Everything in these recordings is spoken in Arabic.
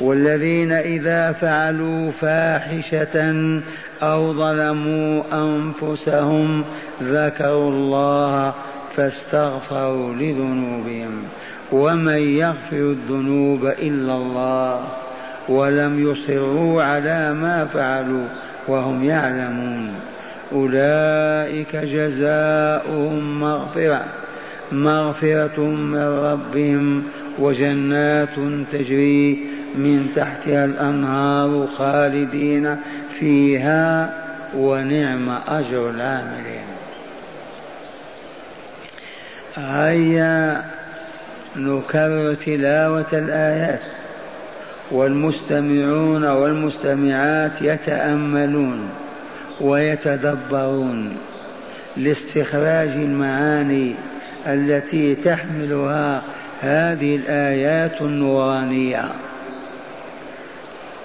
والذين إذا فعلوا فاحشة أو ظلموا أنفسهم ذكروا الله فاستغفروا لذنوبهم ومن يغفر الذنوب إلا الله ولم يصروا على ما فعلوا وهم يعلمون أولئك جزاؤهم مغفرة مغفرة من ربهم وجنات تجري من تحتها الأنهار خالدين فيها ونعم أجر العاملين. هيا نكرر تلاوة الآيات. والمستمعون والمستمعات يتأملون ويتدبرون لاستخراج المعاني التي تحملها هذه الآيات النورانية.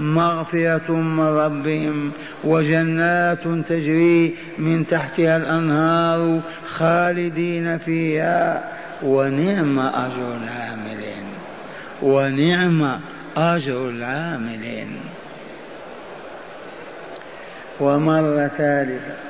مغفرة من ربهم وجنات تجري من تحتها الأنهار خالدين فيها ونعم أجر العاملين. ونعم أجر العاملين. ومرة ثالثة.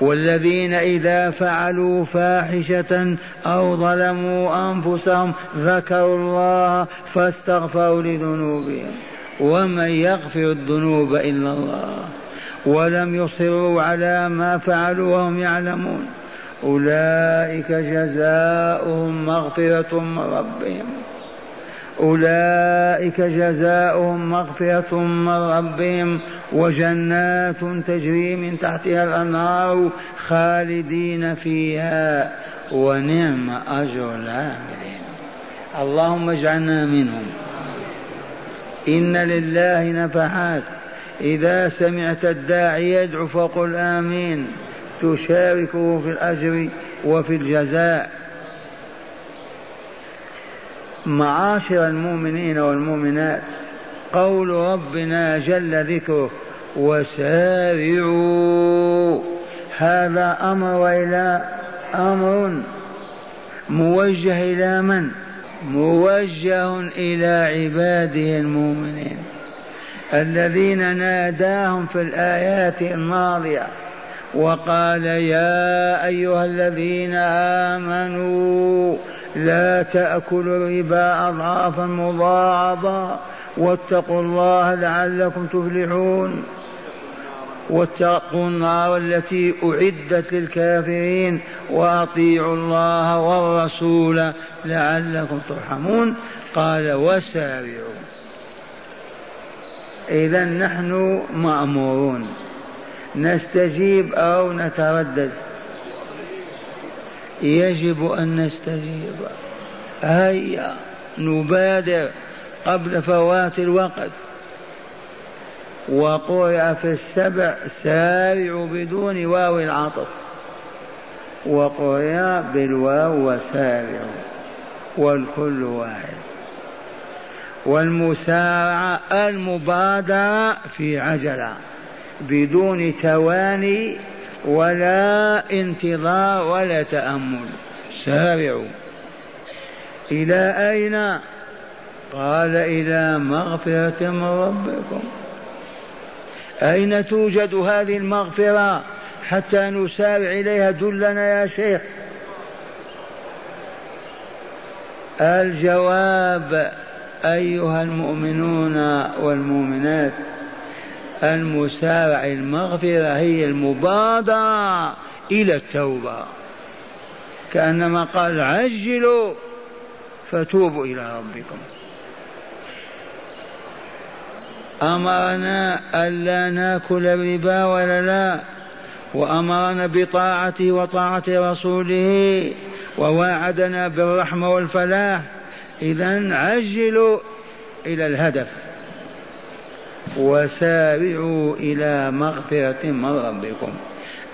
والذين إذا فعلوا فاحشة أو ظلموا أنفسهم ذكروا الله فاستغفروا لذنوبهم ومن يغفر الذنوب إلا الله ولم يصروا على ما فعلوا وهم يعلمون أولئك جزاؤهم مغفرة من ربهم أولئك جزاؤهم مغفرة من ربهم وجنات تجري من تحتها الأنهار خالدين فيها ونعم أجر العاملين. اللهم اجعلنا منهم. إن لله نفحات. إذا سمعت الداعي يدعو فقل آمين. تشاركه في الأجر وفي الجزاء. معاشر المؤمنين والمؤمنات قول ربنا جل ذكره وسارعوا. هذا أمر وإلى أمر موجه إلى من؟ موجه إلى عباده المؤمنين الذين ناداهم في الآيات الماضية وقال يا أيها الذين آمنوا لا تأكلوا الربا أضعافا مضاعفة واتقوا الله لعلكم تفلحون. واتقوا النار التي أعدت للكافرين وأطيعوا الله والرسول لعلكم ترحمون. قال وسارعوا. إذا نحن مأمورون. نستجيب أو نتردد. يجب أن نستجيب. هيا نبادر قبل فوات الوقت. وقرئ في السبع سارعوا بدون واو العطف. وقرئ بالواو وسارعوا والكل واحد. والمسارعة المبادرة في عجلة بدون تواني ولا انتظار ولا تأمل. سارعوا إلى أين؟ قال إلى مغفرة من ربكم. أين توجد هذه المغفرة حتى نسارع إليها؟ دلنا يا شيخ. الجواب أيها المؤمنون والمؤمنات المسارع المغفرة هي المبادرة إلى التوبة. كأنما قال عجلوا فتوبوا إلى ربكم. أمرنا ألا نأكل الربا ولا لا وأمرنا بطاعته وطاعة رسوله وواعدنا بالرحمة والفلاح. إذا عجلوا إلى الهدف. وسارعوا إلى مغفرة من ربكم.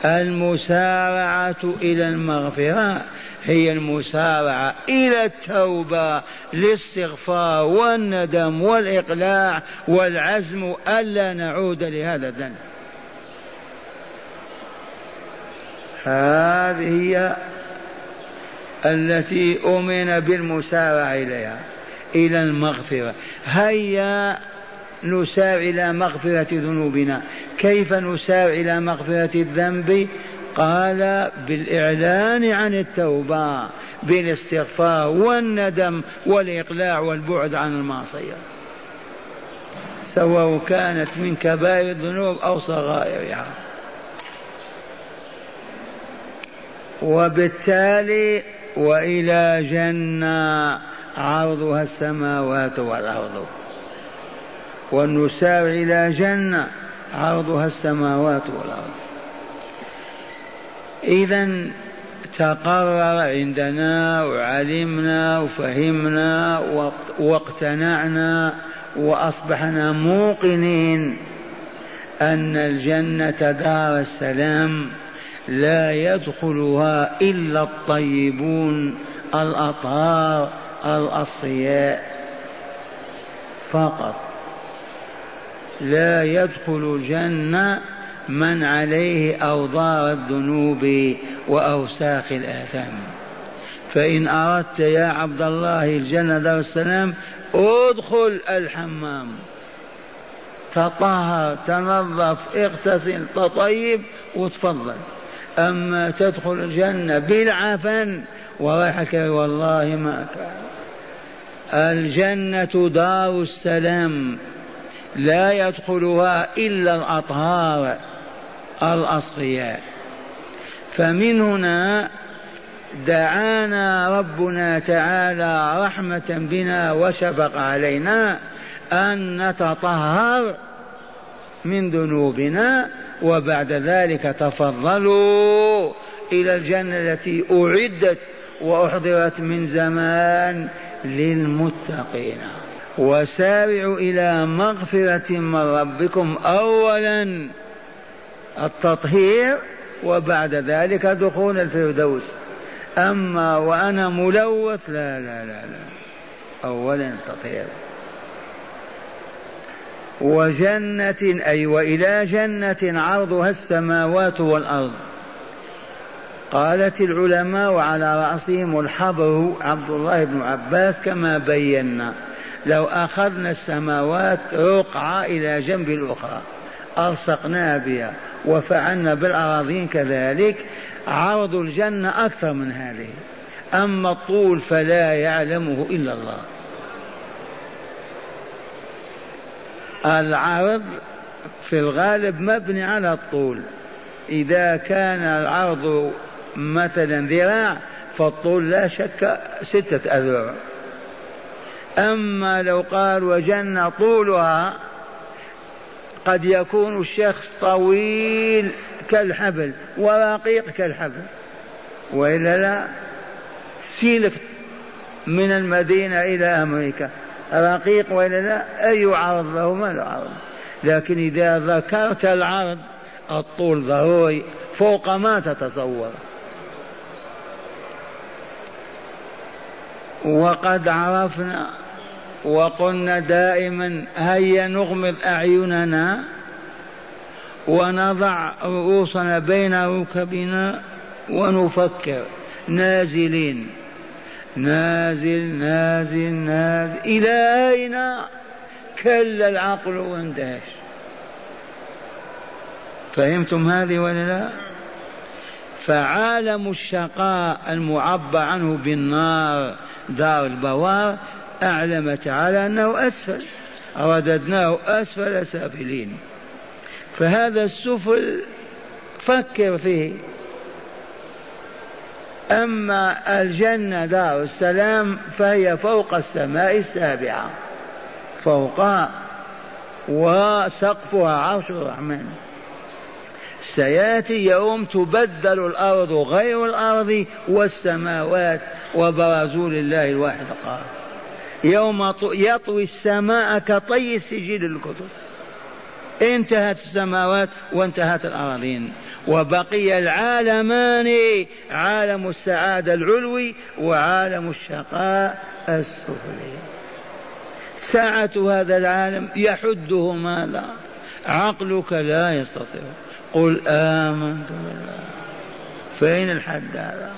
المسارعة إلى المغفرة هي المسارعة إلى التوبة الاستغفار والندم والإقلاع والعزم ألا نعود لهذا الذنب. هذه هي التي أمن بالمسارعة إليها إلى المغفرة. هيا نسارع إلى مغفرة ذنوبنا. كيف نسارع إلى مغفرة الذنب؟ قال بالإعلان عن التوبة بالاستغفار والندم والإقلاع والبعد عن المعصية. سواء كانت من كبائر الذنوب أو صغائرها. وبالتالي وإلى جنة عرضها السماوات والأرض. ونسارع إلى جنة عرضها السماوات والأرض. إذا تقرر عندنا وعلمنا وفهمنا واقتنعنا وأصبحنا موقنين أن الجنة دار السلام لا يدخلها إلا الطيبون الأطهار الأصفياء. فقط. لا يدخل الجنة من عليه أوضار الذنوب وأوساخ الآثام. فإن أردت يا عبد الله الجنة دار السلام ادخل الحمام. تطهر تنظف اغتسل تطيب وتفضل. أما تدخل الجنة بالعفن وراحك والله ما كان. الجنة دار السلام. لا يدخلها إلا الأطهار الأصفياء. فمن هنا دعانا ربنا تعالى رحمة بنا وشفق علينا أن نتطهر من ذنوبنا وبعد ذلك تفضلوا إلى الجنة التي أعدت وأحضرت من زمان للمتقين. وسارعوا إلى مغفرة من ربكم أولا التطهير وبعد ذلك دخول الفردوس. أما وأنا ملوث لا لا لا لا. أولا التطهير. وجنة أي وإلى جنة عرضها السماوات والأرض. قالت العلماء وعلى رأسهم الحبر عبد الله بن عباس كما بينا. لو أخذنا السماوات رقعة إلى جنب الأخرى ألصقناها بها وفعلنا بالأراضين كذلك عرض الجنة أكثر من هذه. أما الطول فلا يعلمه إلا الله. العرض في الغالب مبني على الطول. إذا كان العرض مثلا ذراع فالطول لا شك ستة أذرع. أما لو قال وجنة طولها قد يكون الشخص طويل كالحبل ورقيق كالحبل وإلا لا؟ سيلك من المدينة إلى أمريكا رقيق ولا لا؟ أي عرض له؟ ما له عرض. لكن إذا ذكرت العرض الطول ضروري فوق ما تتصور. وقد عرفنا وقلنا دائما هيا نغمض أعيننا ونضع رؤوسنا بين ركبنا ونفكر. نازلين. نازل نازل نازل. إلى أين؟ كل العقل واندهش. فهمتم هذه ولا لا؟ فعالم الشقاء المعبى عنه بالنار دار البوار أعلم تعالى أنه أسفل رددناه أسفل سافلين. فهذا السفل فكر فيه. أما الجنة دار السلام فهي فوق السماء السابعة فوقها وسقفها عرش الرحمن. سيأتي يوم تبدل الأرض غير الأرض والسماوات وبرزوا لله الواحد القهار يوم يطوي السماء كطي السجل الكتب انتهت السماوات وانتهت الأراضين. وبقي العالمان عالم السعادة العلوي وعالم الشقاء السفلي. سعة هذا العالم يحده ماذا عقلك لا يستطيع. قل آمنت بالله. فأين الحد هذا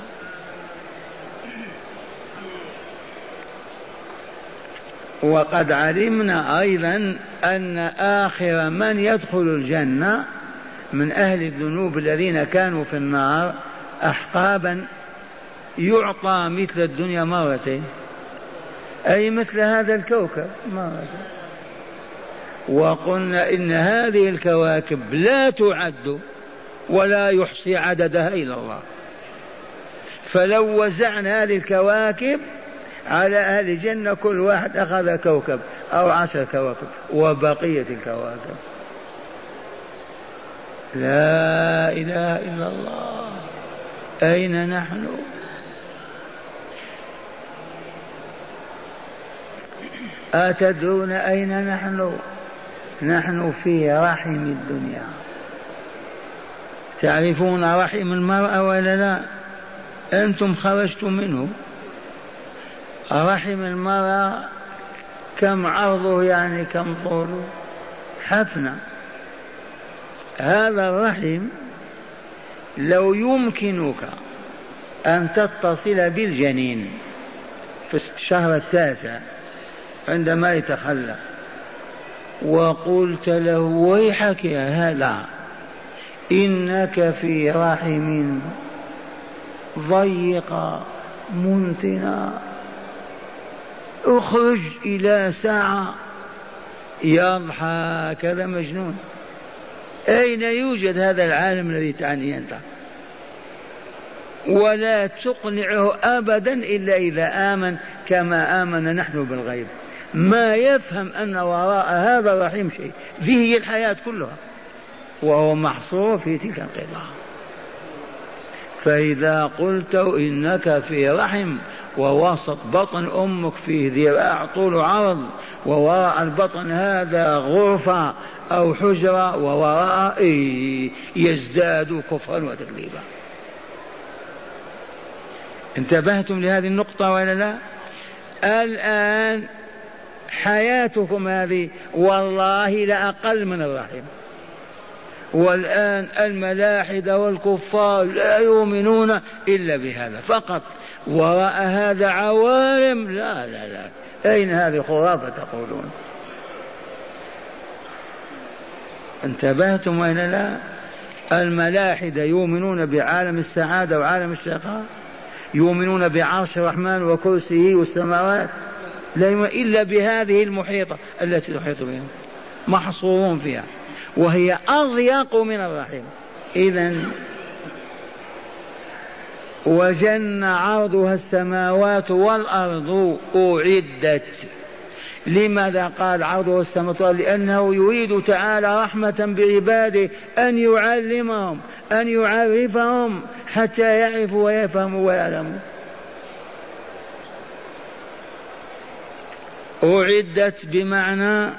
وقد علمنا أيضا أن آخر من يدخل الجنة من أهل الذنوب الذين كانوا في النار أحقابا يعطى مثل الدنيا مرتين. أي مثل هذا الكوكب مرتين. وقلنا إن هذه الكواكب لا تعد ولا يحصي عددها إلا الله. فلو وزعنا هذه الكواكب على أهل الجنة كل واحد أخذ كوكب أو عشر كواكب وبقية الكواكب. لا إله إلا الله. أين نحن؟ أتدرون أين نحن؟ نحن في رحم الدنيا. تعرفون رحم المرأة ولا لا؟ أنتم خرجتم منه. رحم المرأة كم عرضه يعني كم طوله. حفنة. هذا الرحم لو يمكنك أن تتصل بالجنين في الشهر التاسع عندما يتخلى وقلت له ويحك يا هذا إنك في رحم ضيقة منتنة اخرج إلى ساعة. يضحى كذا مجنون. أين يوجد هذا العالم الذي تعني أنت؟ ولا تقنعه أبدا إلا إذا آمن كما آمن نحن بالغيب. ما يفهم أن وراء هذا الرحيم شيء. فيه الحياة كلها. وهو محصور في تلك القطعة فإذا قلت إنك في رحم ووسط بطن أمك فيه ذراع طول عرض ووراء البطن هذا غرفة أو حجرة ووراء يزداد كفرا وتكذيبا. انتبهتم لهذه النقطة ولا لا؟ الآن حياتكم هذه والله لأقل من الرحم. والآن الملاحدة والكفار لا يؤمنون إلا بهذا فقط. وراء هذا عوالم لا لا لا. أين هذه خرافة تقولون؟ انتبهتم وين؟ لا. الملاحدة يؤمنون بعالم السعادة وعالم الشقاء يؤمنون بعرش الرحمن وكرسيه والسماوات لا إلا بهذه المحيطة التي تحيط بهم محصورون فيها. وهي أضيق من الرحم إذا وجن عرضها السماوات والأرض أعدت. لماذا قال عرضها السماوات لأنه يريد تعالى رحمة بعباده أن يعلمهم أن يعرفهم حتى يعرفوا ويفهموا ويعلموا. أعدت بمعنى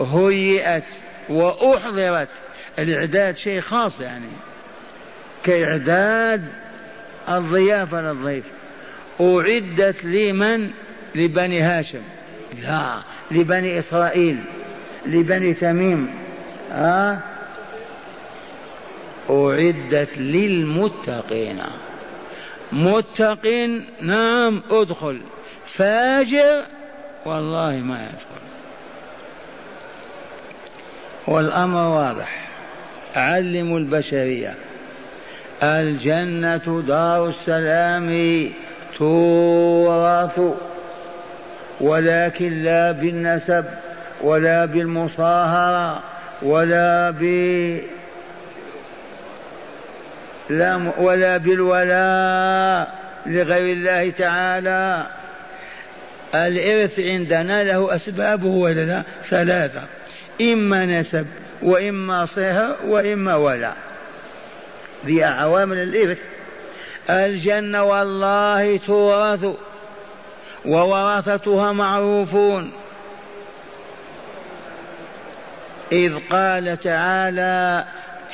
هيئت. وأحضرت الإعداد شيء خاص يعني كإعداد الضيافة للضيف. أعدت لمن؟ لبني هاشم. لا لبني إسرائيل لبني تميم. ها أعدت للمتقين. متقين نعم ادخل. فاجر؟ والله ما يدخل والأمر واضح. علموا البشرية. الجنة دار السلام تورث ولكن لا بالنسب ولا بالمصاهرة ولا ب لا ولا بالولاء لغير الله تعالى. الإرث عندنا له أسبابه ولا لا ثلاثة. إما نسب وإما صهر وإما ولاء ذي عوامل الإرث الجنة والله تورث وورثتها معروفون. إذ قال تعالى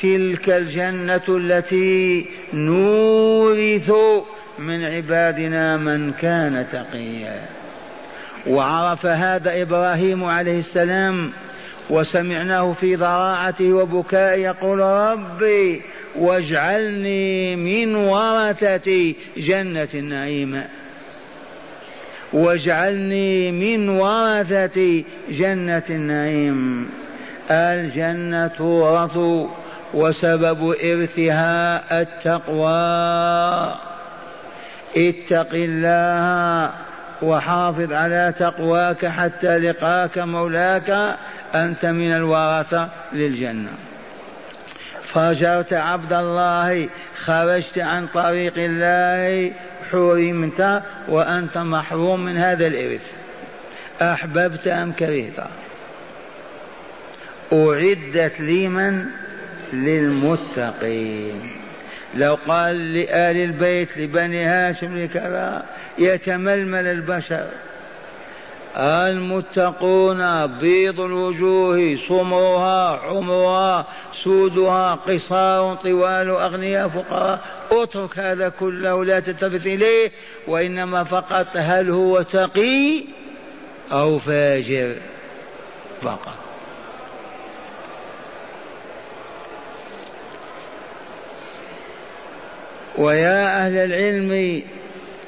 تلك الجنة التي نورث من عبادنا من كان تقيا. وعرف هذا إبراهيم عليه السلام وسمعناه في ضراعته وبكاء يقول ربي واجعلني من ورثة جنة النعيم. واجعلني من ورثة جنة النعيم. الجنة تورث وسبب إرثها التقوى. اتق الله وحافظ على تقواك حتى لقاك مولاك أنت من الورثة للجنة. فجرت عبد الله خرجت عن طريق الله حرمت وأنت محروم من هذا الإرث. أحببت أم كرهت؟ أعدت لمن؟ للمتقين. لو قال لآل البيت لبني هاشم لكذا يتململ البشر. المتقون بيض الوجوه سمرها عمرها سودها قصار طوال أغنياء فقراء. اترك هذا كله لا تلتفت إليه وإنما فقط هل هو تقي أو فاجر فقط. ويا أهل العلم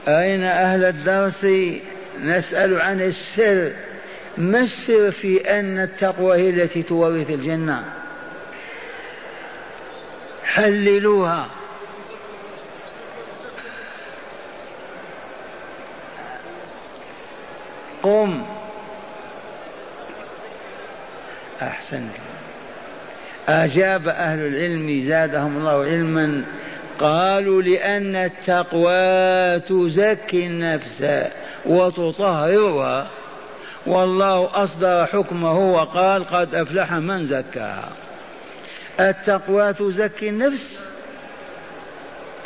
أين أهل الدرس؟ نسأل عن السر. ما السر في أن التقوى هي التي تورث الجنة؟ حللوها. قم. أحسنت. أجاب أهل العلم زادهم الله علما. قالوا لأن التقوى تزكي النفس وتطهرها والله أصدر حكمه وقال قد أفلح من زكاها التقوى تزكي النفس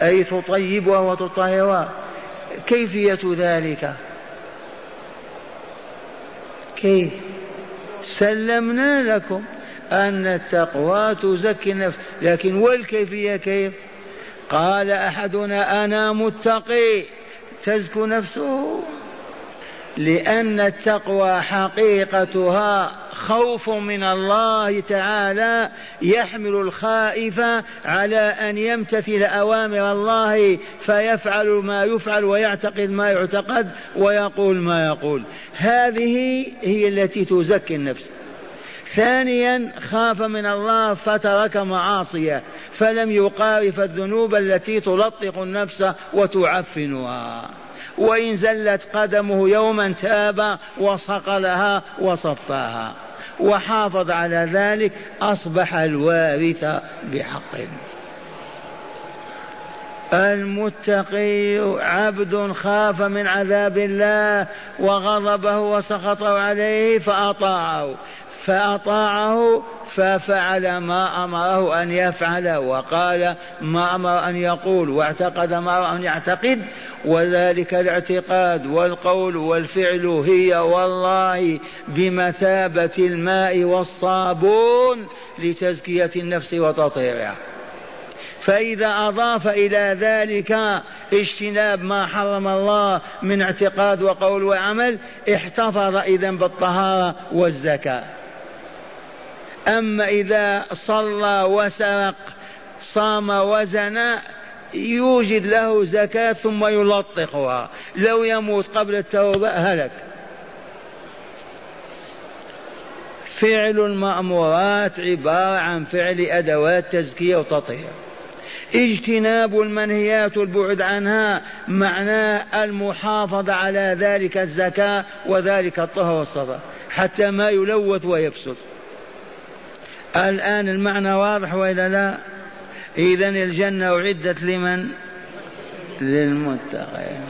أي تطيبها وتطهرها. كيفية ذلك؟ كيف؟ سلمنا لكم أن التقوى تزكي النفس لكن والكيفية كيف؟ قال أحدنا أنا متقي تزكو نفسه لأن التقوى حقيقتها خوف من الله تعالى يحمل الخائف على أن يمتثل أوامر الله فيفعل ما يفعل ويعتقد ما يعتقد ويقول ما يقول. هذه هي التي تزكي النفس. ثانيا خاف من الله فترك معاصيه. فلم يقارف الذنوب التي تلطق النفس وتعفنها. وإن زلت قدمه يوما تاب وصقلها وصفاها. وحافظ على ذلك أصبح الوارث بحق. المتقي عبد خاف من عذاب الله وغضبه وسخطه عليه فأطاعه. فأطاعه ففعل ما أمره أن يفعل وقال ما أمر أن يقول واعتقد ما أمر أن يعتقد وذلك الاعتقاد والقول والفعل هي والله بمثابة الماء والصابون لتزكية النفس وتطهيرها. فإذا أضاف إلى ذلك اجتناب ما حرم الله من اعتقاد وقول وعمل احتفظ إذا بالطهارة والزكاة. أما إذا صلى وسرق صام وزنى يوجد له زكاة ثم يلطخها لو يموت قبل التوبة هلك. فعل المأمورات عبارة عن فعل أدوات تزكية وتطهير. اجتناب المنهيات والبعد عنها معناه المحافظة على ذلك الزكاة وذلك الطهر والصفا حتى ما يلوث ويفسد. الآن المعنى واضح وإلا لا؟ إذا الجنة أعدت لمن؟ للمتقين.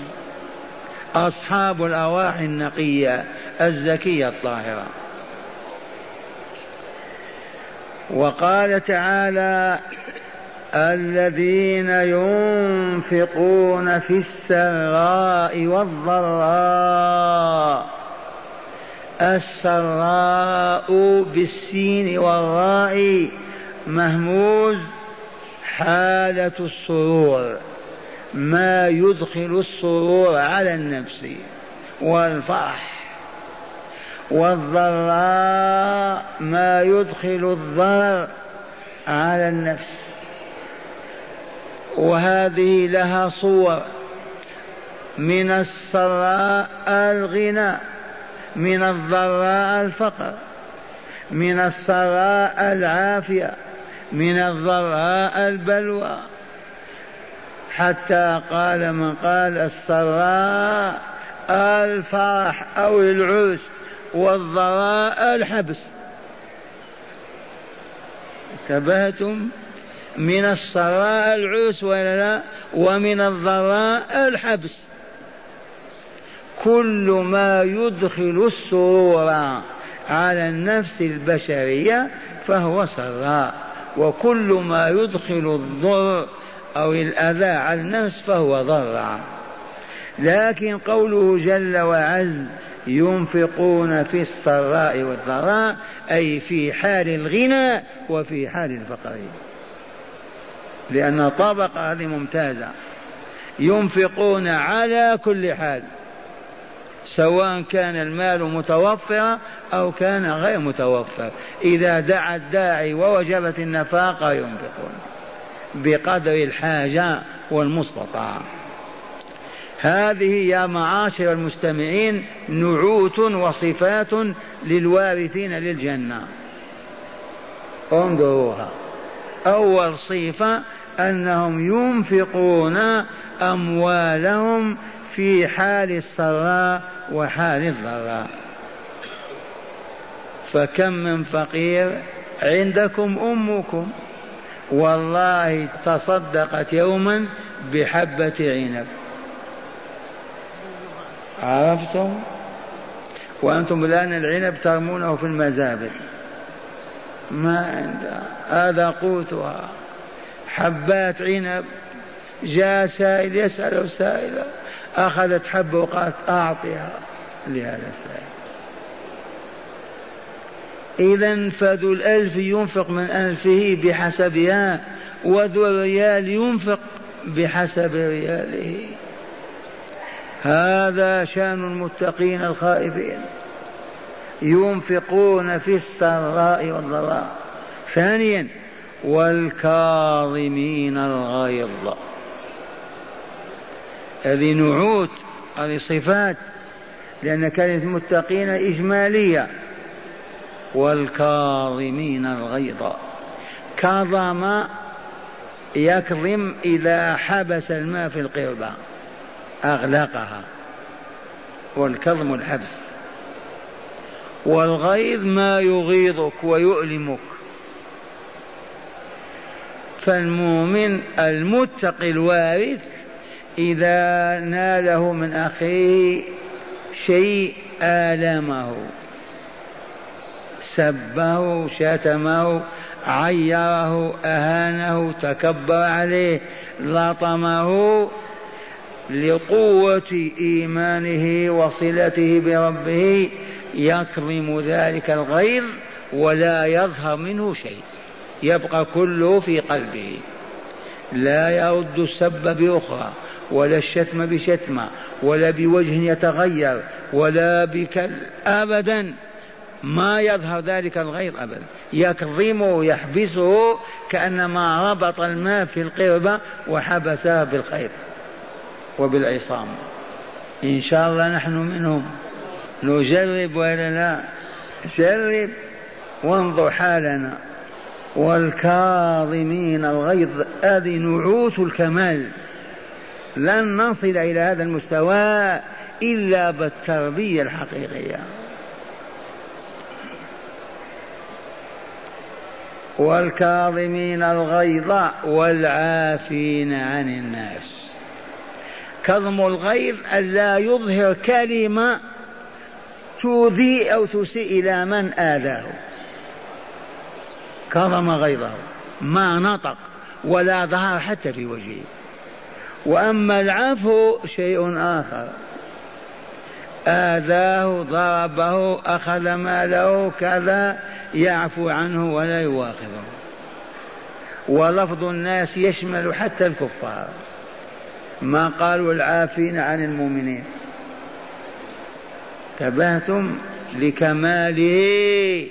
أصحاب الأرواح النقية الزكية الطاهرة. وقال تعالى الذين ينفقون في السراء والضراء السراء بالسين والراء مهموز حالة السرور ما يدخل السرور على النفس والفرح. والضراء ما يدخل الضرر على النفس. وهذه لها صور. من السراء الغنى من الضراء الفقر من السراء العافية من الضراء البلوى. حتى قال من قال السراء الفرح أو العرس والضراء الحبس. انتبهتم من السراء العرس ولا لا؟ ومن الضراء الحبس. كل ما يدخل السرور على النفس البشرية فهو سراء. وكل ما يدخل الضر أو الأذى على النفس فهو ضر لكن قوله جل وعز ينفقون في السراء والضراء أي في حال الغنى وفي حال الفقر. لأن طبقة هذه ممتازة. ينفقون على كل حال. سواء كان المال متوفرا أو كان غير متوفر. إذا دعا الداعي ووجبت النفاقة ينفقون بقدر الحاجة والمستطاع. هذه يا معاشر المستمعين نعوت وصفات للوارثين للجنة. انظروها. أول صفة أنهم ينفقون أموالهم في حال السراء وحال الضراء. فكم من فقير عندكم أمكم. والله تصدقت يوما بحبة عنب. عرفتم؟ وأنتم الآن العنب ترمونه في المزابل. ما عندها هذا قوتها. حبات عنب. جاء سائل يسأل سائلا. أخذت حبة وقالت أعطها لهذا السائل. إذا فذو الألف ينفق من ألفه بحسبها وذو الريال ينفق بحسب رياله. هذا شأن المتقين الخائفين. ينفقون في السراء والضراء. ثانيا والكاظمين الغيظ. هذه نعوت هذه صفات لأن كلمة المتقين إجمالية. والكاظمين الغيظ كظم يكظم إذا حبس الماء في القربة أغلقها. والكظم الحبس. والغيظ ما يغيظك ويؤلمك. فالمؤمن المتقي الوارث إذا ناله من أخيه شيء آلمه سبه شتمه عيره أهانه تكبر عليه لطمه لقوة إيمانه وصلته بربه يكظم ذلك الغيظ ولا يظهر منه شيء يبقى كله في قلبه. لا يرد السب بأخرى. ولا الشتم بشتمة ولا بوجه يتغير ولا بكل. ابدا. ما يظهر ذلك الغيظ ابدا. يكظمه يحبسه كأنما ربط الماء في القربة وحبسها بالخيط وبالعصام. إن شاء الله نحن منهم. نجرب ولا لا؟ جرب. وانظر حالنا. والكاظمين الغيظ هذه نعوت الكمال. لن نصل إلى هذا المستوى إلا بالتربية الحقيقية. والكاظمين الغيظ والعافين عن الناس. كظم الغيظ ألا يظهر كلمة تؤذي أو تسيء إلى من آذاه. كظم غيظه ما نطق ولا ظهر حتى في وجهه. وأما العفو شيء آخر. آذاه ضربه أخذ ماله كذا يعفو عنه ولا يواخذه. ولفظ الناس يشمل حتى الكفار. ما قالوا العافين عن المؤمنين. تبهتم لكماله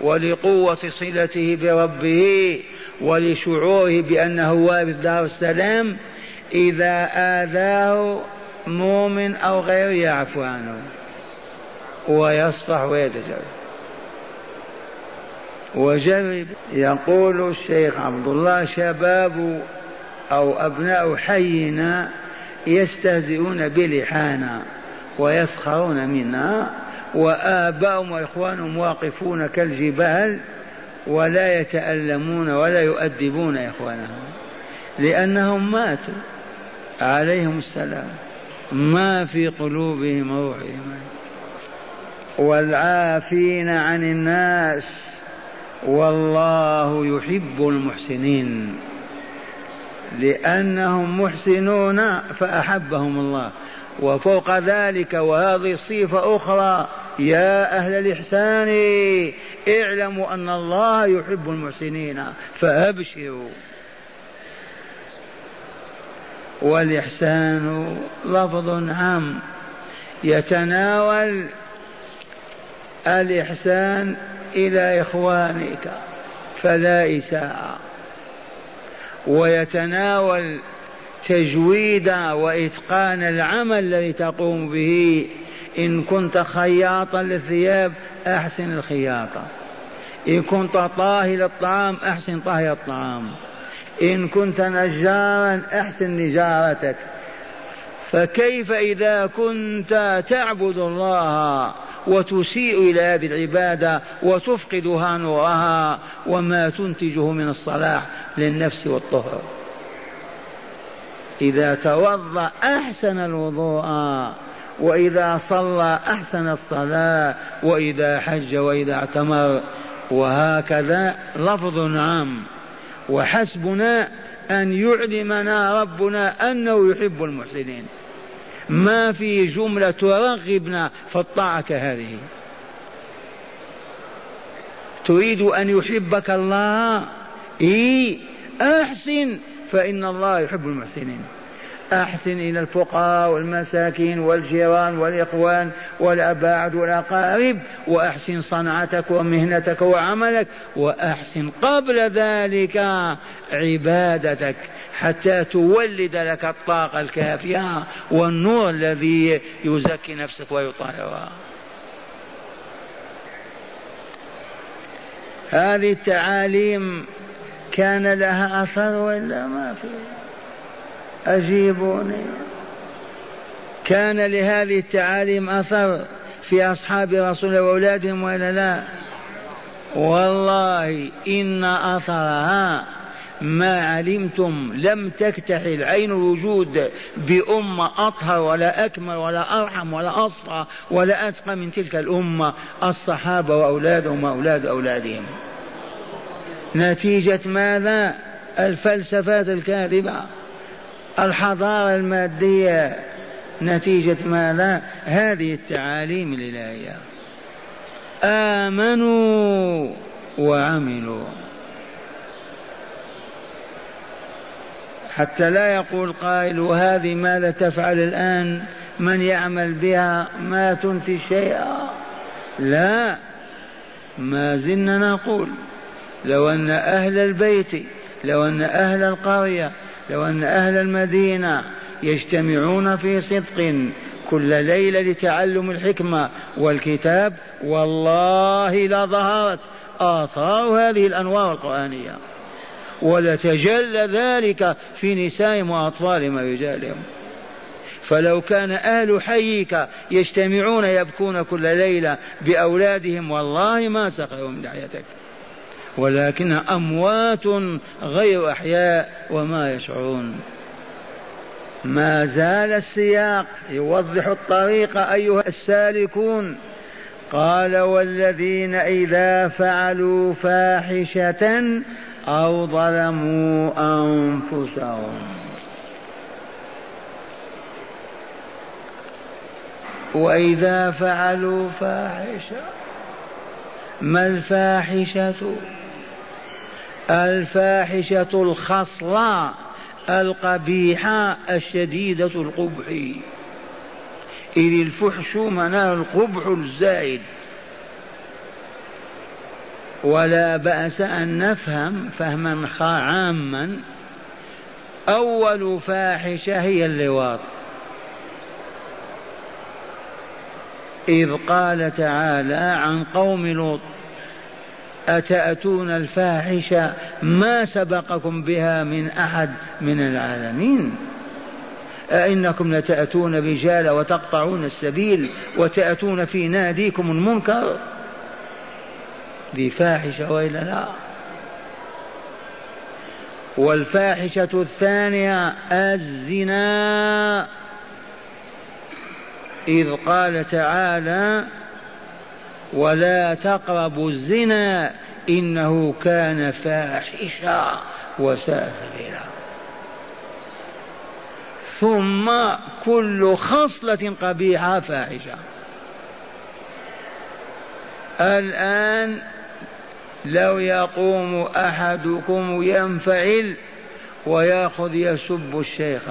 ولقوة صلته بربه ولشعوره بأنه وارث دار السلام إذا آذاه مؤمن أو غير يعفو عنه. ويصفح ويتجاوز وجرب يقول الشيخ عبد الله شباب أو أبناء حينا يستهزئون بلحانا ويسخرون منا وآباؤهم وإخوانهم واقفون كالجبال ولا يتألمون ولا يؤدبون إخوانهم لأنهم ماتوا. عليهم السلام. ما في قلوبهم روح إيمان. والعافين عن الناس. والله يحب المحسنين. لأنهم محسنون فأحبهم الله. وفوق ذلك وهذه صفة أخرى. يا أهل الإحسان اعلموا أن الله يحب المحسنين. فأبشروا. والإحسان لفظ عام. يتناول الإحسان إلى إخوانك فلا إساءة. ويتناول تجويد وإتقان العمل الذي تقوم به. إن كنت خياطا للثياب أحسن الخياطة. إن كنت طاهي للطعام أحسن طهي الطعام. إن كنت نجارا أحسن نجارتك. فكيف إذا كنت تعبد الله وتسيء إلى هذه العبادة وتفقدها نورها وما تنتجه من الصلاح للنفس والطهر؟ إذا توضأ أحسن الوضوء وإذا صلى أحسن الصلاة وإذا حج وإذا اعتمر وهكذا لفظ عام. وحسبنا أن يعلمنا ربنا أنه يحب المحسنين. ما في جملة ترغبنا في الطاعة كهذه تريد أن يحبك الله؟ إيه أحسن فإن الله يحب المحسنين. أحسن إلى الفقراء والمساكين والجيران والإخوان والأباعد والأقارب وأحسن صنعتك ومهنتك وعملك وأحسن قبل ذلك عبادتك حتى تولد لك الطاقة الكافية والنور الذي يزكي نفسك ويطهرها. هذه التعاليم كان لها أثر ولا ما في؟ أجيبوني. كان لهذه التعاليم أثر في أصحاب رسول الله وأولادهم ولا لا؟ والله إن أثرها ما علمتم لم تكتحل عين الوجود بأمة أطهر ولا أكمل ولا أرحم ولا أصفى ولا أتقى من تلك الأمة الصحابة وأولادهم وأولاد أولادهم. نتيجة ماذا؟ الفلسفات الكاذبة. الحضارة المادية نتيجة ماذا؟ هذه التعاليم الإلهية. آمنوا وعملوا. حتى لا يقول قائل وهذه ماذا تفعل الآن؟ من يعمل بها؟ ما تنتج شيئا؟ لا. ما زلنا نقول لو أن أهل البيت لو أن أهل القرية لو أن أهل المدينة يجتمعون في صدق كل ليلة لتعلم الحكمة والكتاب والله لظهرت آثار هذه الأنوار القرآنية. ولتجلى ذلك في نسائهم وأطفالهم ورجالهم. فلو كان أهل حيك يجتمعون يبكون كل ليلة بأولادهم والله ما سخروا من دعيتك. ولكن أموات غير أحياء وما يشعرون. ما زال السياق يوضح الطريق أيها السالكون. قال والذين إذا فعلوا فاحشة أو ظلموا أنفسهم. وإذا فعلوا فاحشة ما الفاحشة؟ الفاحشة الخصلة القبيحة الشديدة القبح. إذ الفحش مناه القبح الزائد ولا بأس أن نفهم فهما عاما أول فاحشة هي اللواط. إذ قال تعالى عن قوم لوط أتأتون الفاحشة ما سبقكم بها من أحد من العالمين؟ أئنكم لتأتون الرجال وتقطعون السبيل وتأتون في ناديكم المنكر؟ ذي فاحشة وإلا لا. والفاحشة الثانية الزنا. إذ قال تعالى ولا تقربوا الزنا إنه كان فاحشا وساء سبيلا ثم كل خصلة قبيحة فاحشة. الآن لو يقوم أحدكم ينفعل ويأخذ يسب الشيخ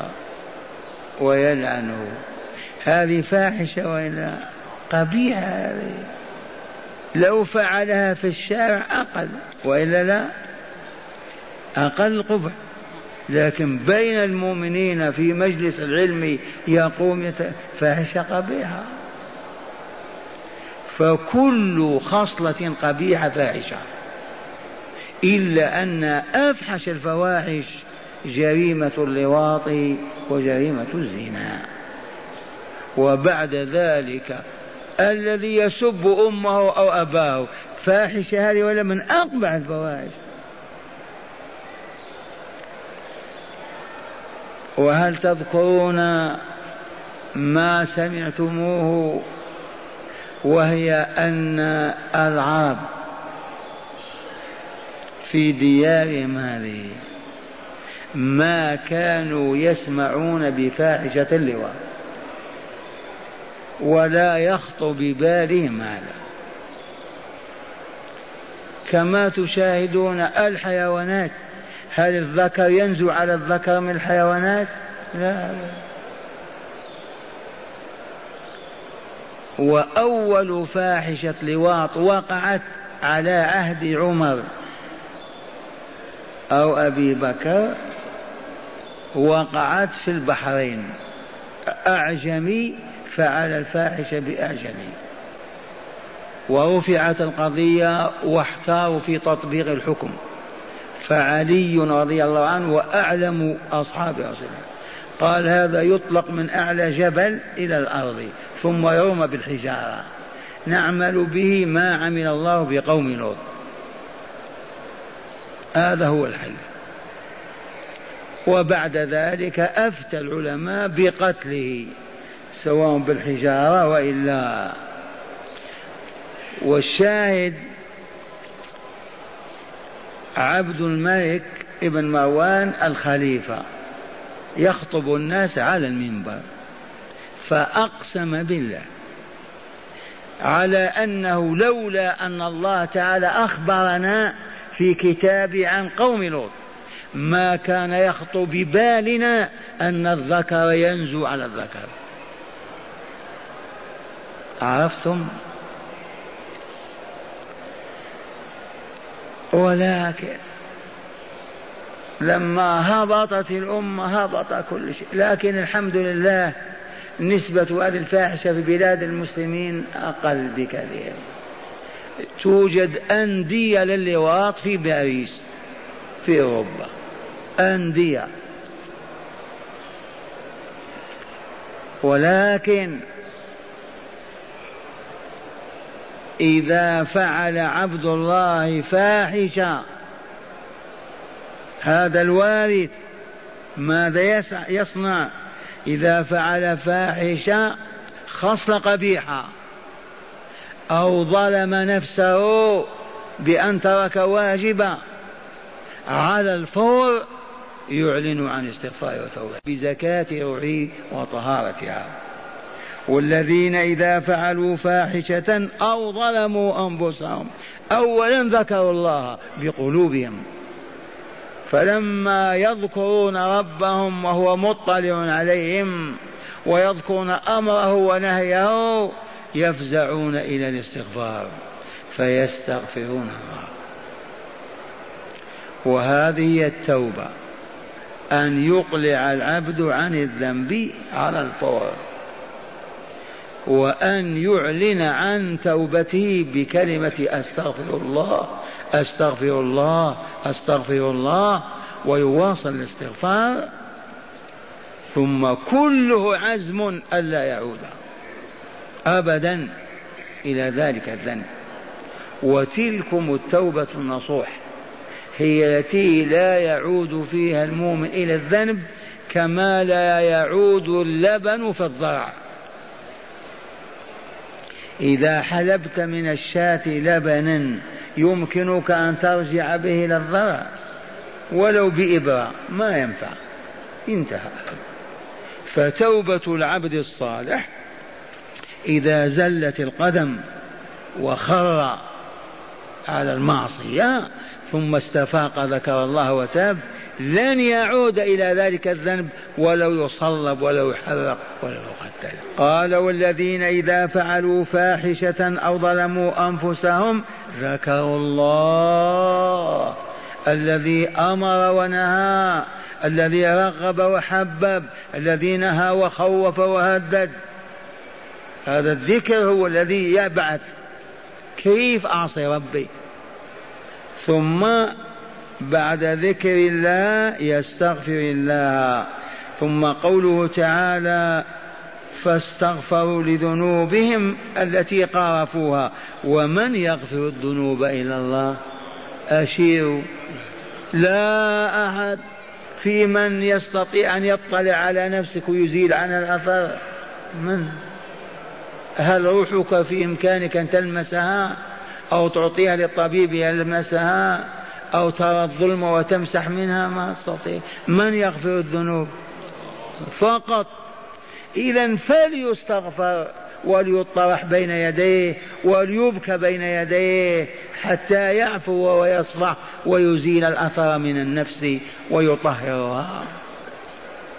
ويلعنه. هذه فاحشة وإلا قبيحة هذه. لو فعلها في الشارع أقل وإلا لا؟ أقل قبح. لكن بين المؤمنين في مجلس العلم يقوم فاحشة قبيحة فكل خصلة قبيحة فاحشة. إلا أن أفحش الفواحش جريمة اللواط وجريمة الزنا. وبعد ذلك الذي يسب أمه أو أباه. فاحشة هذه ولا من أقبح الفواحش. وهل تذكرون ما سمعتموه وهي أن العرب في ديارهم هذه ما كانوا يسمعون بفاحشة اللواء؟ ولا يخطر ببالهم هذا كما تشاهدون الحيوانات هل الذكر ينزو على الذكر من الحيوانات؟ لا, لا. وأول فاحشة لواط وقعت على عهد عمر أو أبي بكر وقعت في البحرين. أعجمي فعل الفاحشة بأعجمي. ورفعت القضية واحتاروا في تطبيق الحكم. فعلي رضي الله عنه وأعلم أصحاب رسول الله قال هذا يطلق من أعلى جبل إلى الأرض ثم يوم بالحجارة. نعمل به ما عمل الله بقوم لوط. هذا هو الحل. وبعد ذلك أفتى العلماء بقتله. سواء بالحجارة وإلا. والشاهد عبد الملك ابن مروان الخليفة يخطب الناس على المنبر فأقسم بالله على أنه لولا أن الله تعالى أخبرنا في كتابه عن قوم لوط ما كان يخطر ببالنا أن الذكر ينزو على الذكر. عرفتم؟ ولكن لما هبطت الأمة هبط كل شيء. لكن الحمد لله نسبة هذه الفاحشة في بلاد المسلمين أقل بكثير. توجد أندية للواط في باريس في أوروبا. أندية. ولكن إذا فعل عبد الله فاحشة. هذا الوارث ماذا يصنع؟ إذا فعل فاحشة خصل قبيحة أو ظلم نفسه بأن ترك واجبا على الفور يعلن عن استغفار وتوبة. بزكاة روحه وطهارتها. والذين إذا فعلوا فاحشة أو ظلموا أنفسهم أولا ذكروا الله بقلوبهم فلما يذكرون ربهم وهو مطلع عليهم ويذكرون أمره ونهيه يفزعون إلى الاستغفار فيستغفرون الله. وهذه هي التوبة أن يقلع العبد عن الذنب على الفور. وأن يعلن عن توبته بكلمة أستغفر الله أستغفر الله أستغفر الله ويواصل الاستغفار ثم كله عزم ألا يعود ابدا إلى ذلك الذنب. وتلكم التوبة النصوح هي التي لا يعود فيها المؤمن إلى الذنب كما لا يعود اللبن في الضرع إذا حلبت من الشاة لبنا يمكنك أن ترجع به إلى الضرع ولو بإبرة ما ينفع. انتهى. فتوبة العبد الصالح إذا زلت القدم وخر على المعصية ثم استفاق ذكر الله وتاب لن يعود إلى ذلك الذنب ولو يصلب ولو يحرق ولو يقتل قال والذين إذا فعلوا فاحشة أو ظلموا أنفسهم ذكروا الله الذي أمر ونهى الذي رغب وحبب الذي نهى وخوف وهدد. هذا الذكر هو الذي يبعث. كيف أعصي ربي؟ ثم بعد ذكر الله يستغفر الله. ثم قوله تعالى فاستغفروا لذنوبهم التي قارفوها ومن يغفر الذنوب إلا الله؟ اشيروا لا أحد في من يستطيع أن يطلع على نفسك ويزيل عنها الأثر. من؟ هل روحك في إمكانك أن تلمسها أو تعطيها للطبيب يلمسها؟ أو ترى الظلم وتمسح منها ما تستطيع من يغفر الذنوب؟ فقط. إذا فليستغفر وليطرح بين يديه وليبكى بين يديه حتى يعفو ويصفح ويزيل الأثر من النفس ويطهرها.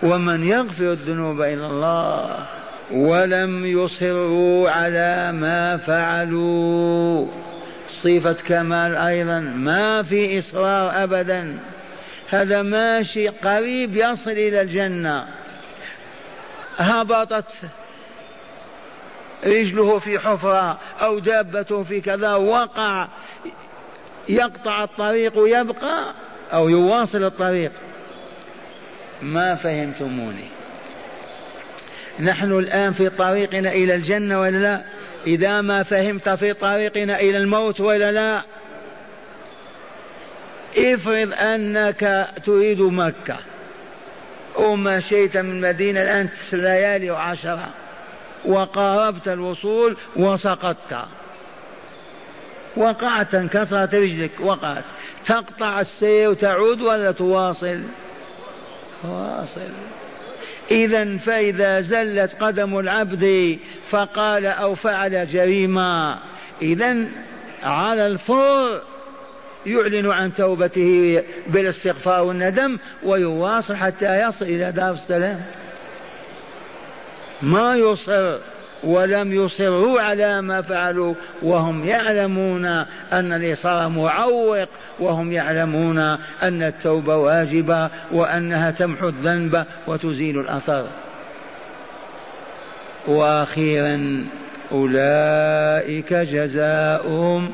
ومن يغفر الذنوب إلى الله ولم يصروا على ما فعلوا. صفة كمال أيضا. ما في إصرار أبدا. هذا ماشي قريب يصل إلى الجنة. هبطت رجله في حفرة أو دابته في كذا وقع يقطع الطريق يبقى أو يواصل الطريق. ما فهمتموني. نحن الآن في طريقنا إلى الجنة ولا لا؟ إذا ما فهمت في طريقنا إلى الموت ولا لا افرض أنك تريد مكة. ومشيت من المدينة الآن ليالي وعشرة وقاربت الوصول وسقطت. وقعت انكسرت رجلك وقعت. تقطع السير وتعود ولا تواصل؟ تواصل. إذا فإذا زلت قدم العبد فقال أو فعل جريمة إذا على الفور يعلن عن توبته بالاستغفار والندم ويواصل حتى يصل إلى دار السلام. ما يصر. ولم يصروا على ما فعلوا وهم يعلمون أن الإصرار معوق وهم يعلمون أن التوبة واجبة وأنها تمحو الذنب وتزيل الأثر. وأخيرا أولئك جزاؤهم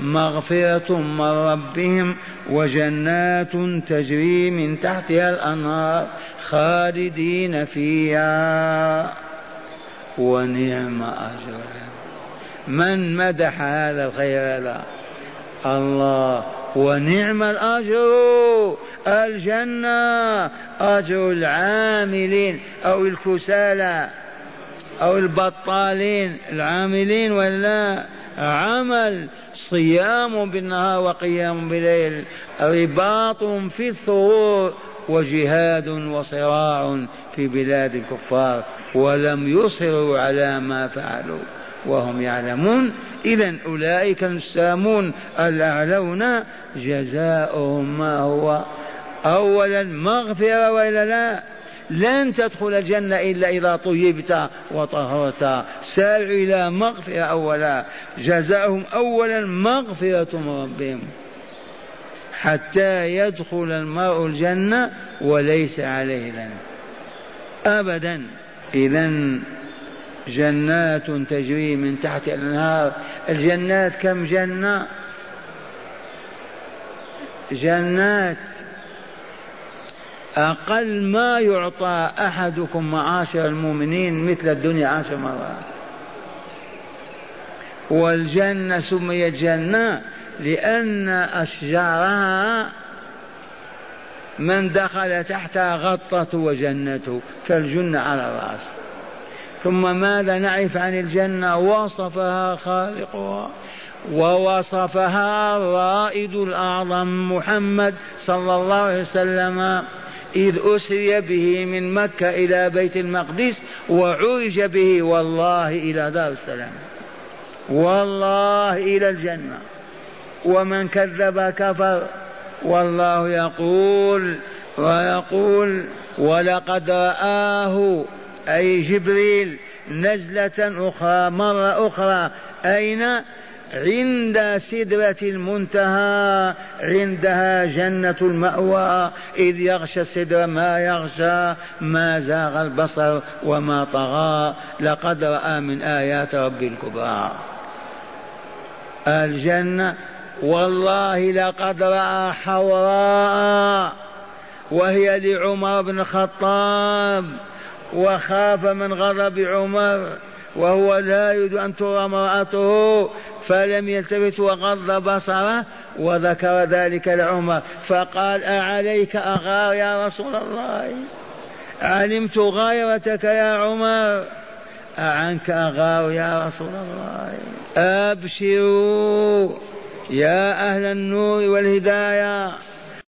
مغفرة من ربهم وجنات تجري من تحتها الأنهار خالدين فيها. ونعم أجر. من مدح هذا الخير؟ هذا الله. ونعم الأجر. الجنة. أجر العاملين أو الكسالى أو البطالين. العاملين ولا. عمل. صيام بالنهار وقيام بالليل. رباط في الثغور. وجهاد وصراع في بلاد الكفار. ولم يصروا على ما فعلوا وهم يعلمون. إذا أولئك السامون الأعلون جزاؤهم ما هو. أولا مغفرة وإلا لا؟ لن تدخل الجنة إلا إذا طيبت وطهرت. سارع إلى مغفرة أولا. جزاؤهم أولا مغفرة من ربهم. حتى يدخل المرء الجنة وليس عليه ذنب. أبدا. إذا جنات تجري من تحت الأنهار. الجنات كم جنة؟ جنات أقل ما يعطى أحدكم معاشر المؤمنين مثل الدنيا عشر مرات. والجنة سميت جنة لأن أشجارها من دخل تحتها غطته وجنته كالجنة على الرأس ثم ماذا نعرف عن الجنة؟ وصفها خالقها ووصفها الرائد الأعظم محمد صلى الله عليه وسلم إذ أسري به من مكة إلى بيت المقدس وعرج به والله إلى دار السلام. والله إلى الجنة. ومن كذب كفر والله يقول ويقول ولقد رآه أي جبريل نزلة أخرى مرة أخرى أين؟ عند سدرة المنتهى عندها جنة المأوى إذ يغشى السدر ما يغشى ما زاغ البصر وما طغى لقد رأى من آيات رب الكبرى. الجنة والله لقد رأى حوراء وهي لعمر بن الخطاب وخاف من غضب عمر وهو لا يريد أن ترى امرأته فلم يلتفت وغض بصره وذكر ذلك لعمر فقال أعليك أغار يا رسول الله؟ علمت غيرتك يا عمر. أعنك أغار يا رسول الله؟ أبشروا! يا أهل النور والهداية.